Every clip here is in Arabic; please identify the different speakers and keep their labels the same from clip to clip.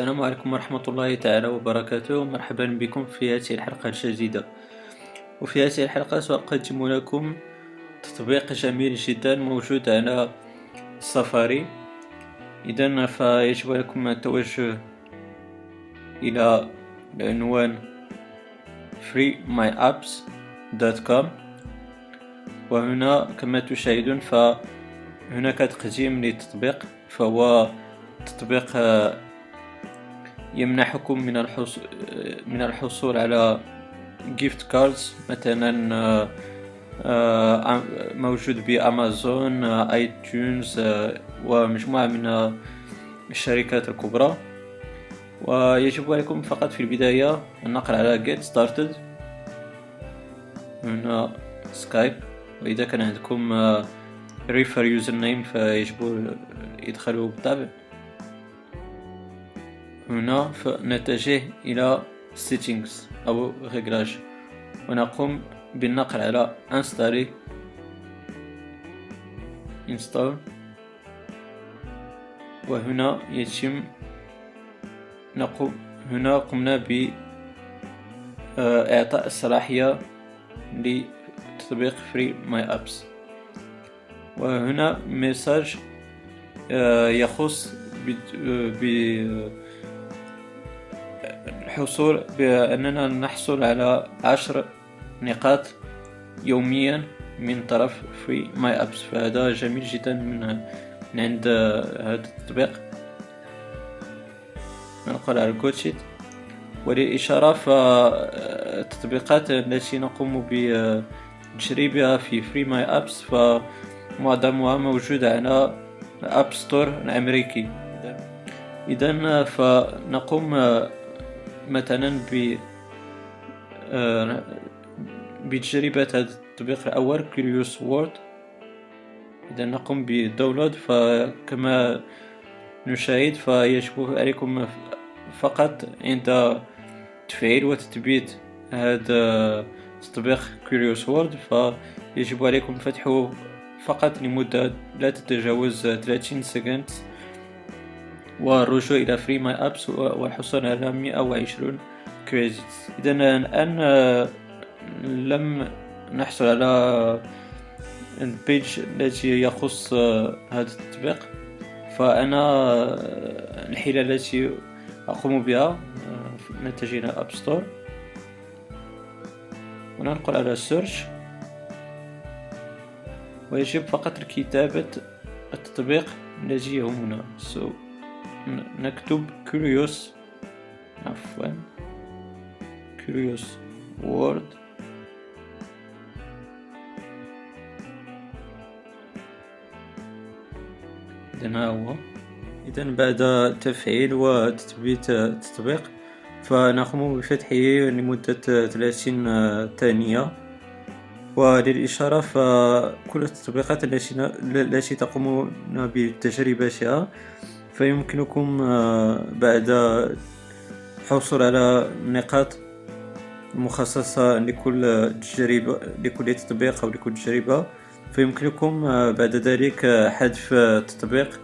Speaker 1: السلام عليكم ورحمة الله تعالى وبركاته. مرحبا بكم في هذه الحلقة الجديدة. وفي هذه الحلقة سأقدم لكم تطبيق جميل جدا موجود على سفاري. إذا فيجب لكم التوجه إلى العنوان freemyapps.com وهنا كما تشاهدون فهناك تقديم للتطبيق فهو تطبيق يمنحكم من الحصول من الحصول على gift cards مثلا آه، آه، موجود بأمازون آه، iTunes ومجموعة من الشركات الكبرى. ويجب عليكم فقط في البداية النقر على get started هنا skip وإذا كان عندكم refer username فيجب إدخاله بالطبع هنا نتجه إلى settings أو réglages ونقوم بالنقر على installer install. وهنا يتم نقوم هنا قمنا ب إعطاء الصلاحية لتطبيق FreeMyApps وهنا message يخص ب الحصول بأننا نحصل على عشر نقاط يوميا من طرف FreeMyApps فهذا جميل جدا من عند هذا التطبيق. ننقر على ال got it. وللإشارة فالتطبيقات التي نقوم بتجريبها في FreeMyApps فمعظمها موجودة على App Store الأمريكي. إذا فنقوم مثلا ب آه، بتجربة هذا التطبيق الأول Curious Word إذا نقوم بال download فكما نشاهد فيجب عليكم فقط عند تفعيل وتثبيت هذا تطبيق Curious Word فيجب عليكم فتحه فقط لمدة لا تتجاوز 30 second والرجوع إلى FreeMyApps والحصول على 120 credit إذا الآن آه، لم نحصل على ال page التي يخص آه، هذا التطبيق. فأنا آه، الحيلة التي أقوم بها نتجه إلى App Store وننقر على search ويجب فقط كتابة التطبيق الذي يهمنا so نكتب curious عفوا curious word. إذا هو. إذا بعد تفعيل وتثبيت التطبيق فنقوم بفتحه لمدة 30 ثانية. وللإشارة فكل التطبيقات التي تقومون بتجربتها فيمكنكم آه، بعد الحصول على نقاط مخصصة لكل تجربة لكل تطبيق أو لكل تجربة فيمكنكم آه، بعد ذلك حذف التطبيق.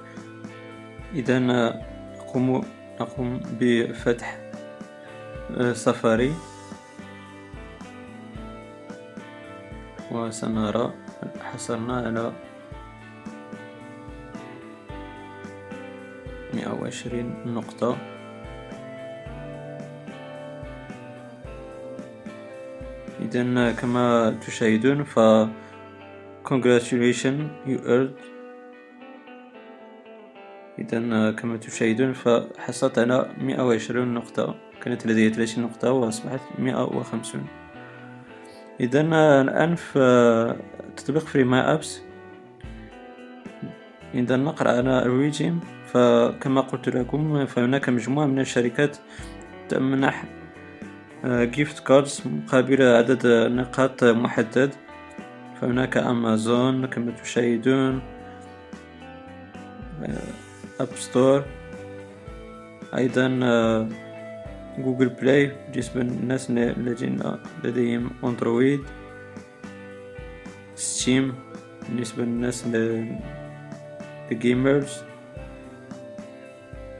Speaker 1: إذا نقوم نقوم بفتح آه، سفاري. وسنرى حصلنا على وعشرين نقطة. إذا كما تشاهدون ف congratulations you earned. إذا كما تشاهدون فحصلت على مئة وعشرون نقطة. كانت لدي ثلاثين نقطة وأصبحت مئة وخمسون. إذا الآن في تطبيق FreeMyApps. إذا ننقر على ال redeem فكما قلت لكم فهناك مجموعة من الشركات تمنح gift cards مقابل عدد نقاط محدد. فهناك أمازون كما تشاهدون App Store أيضا Google Play بالنسبة للناس الذين لديهم أندرويد Steam بالنسبة للناس ال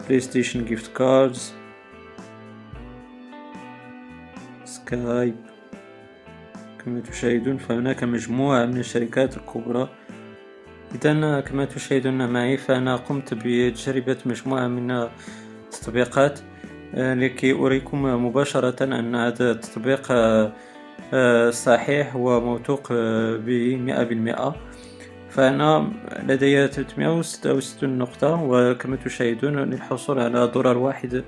Speaker 1: gamers PlayStation gift cards Skype كما تشاهدون فهناك مجموعة من الشركات الكبرى. إذا كما تشاهدون معي فأنا قمت بتجربة مجموعة من التطبيقات آه، لكي أريكم مباشرة أن هذا التطبيق آه، آه، صحيح وموثوق بمئة بالمئة. فأنا لدي 366 نقطة وكما تشاهدون للحصول على دولار واحد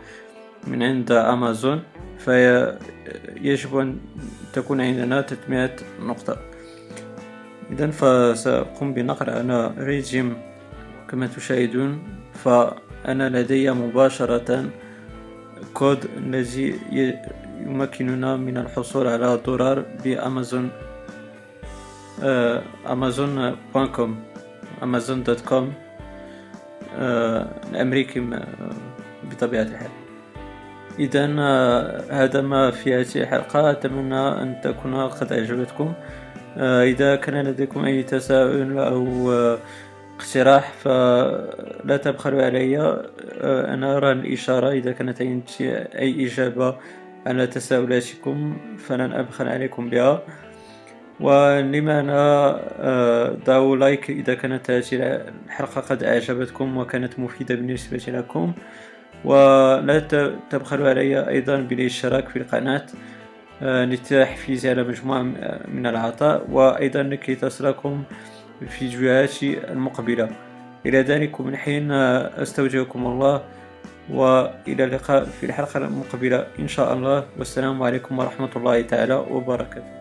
Speaker 1: من عند أمازون فيجب أن تكون عندنا 300 نقطة. إذا فسأقوم بنقر على ريجيم. كما تشاهدون فأنا لدي مباشرة كود الذي يمكننا من الحصول على دولار بأمازون. أمازون com أمازون dot com الأمريكي بطبيعة الحال. إذا آه، هذا ما في هذه الحلقة. أتمنى أن تكون قد أعجبتكم. آه، إذا كان لديكم أي تساؤل آه، اقتراح فلا تبخلوا علي. أنا أرى الإشارة. إذا كانت أي إجابة على تساؤلاتكم فلن أبخل عليكم بها. ولمعنى ضعوا لايك إذا كانت هذه الحلقة قد أعجبتكم وكانت مفيدة بالنسبة لكم. ولا تبخلوا علي أيضا بالاشتراك في القناة آه، للتحفيز على مجموعة من العطاء. وأيضا لكي تصلكم فيديوهاتي المقبلة. إلى ذلك من حين أستودعكم الله. وإلى اللقاء في الحلقة المقبلة إن شاء الله. والسلام عليكم ورحمة الله تعالى وبركاته.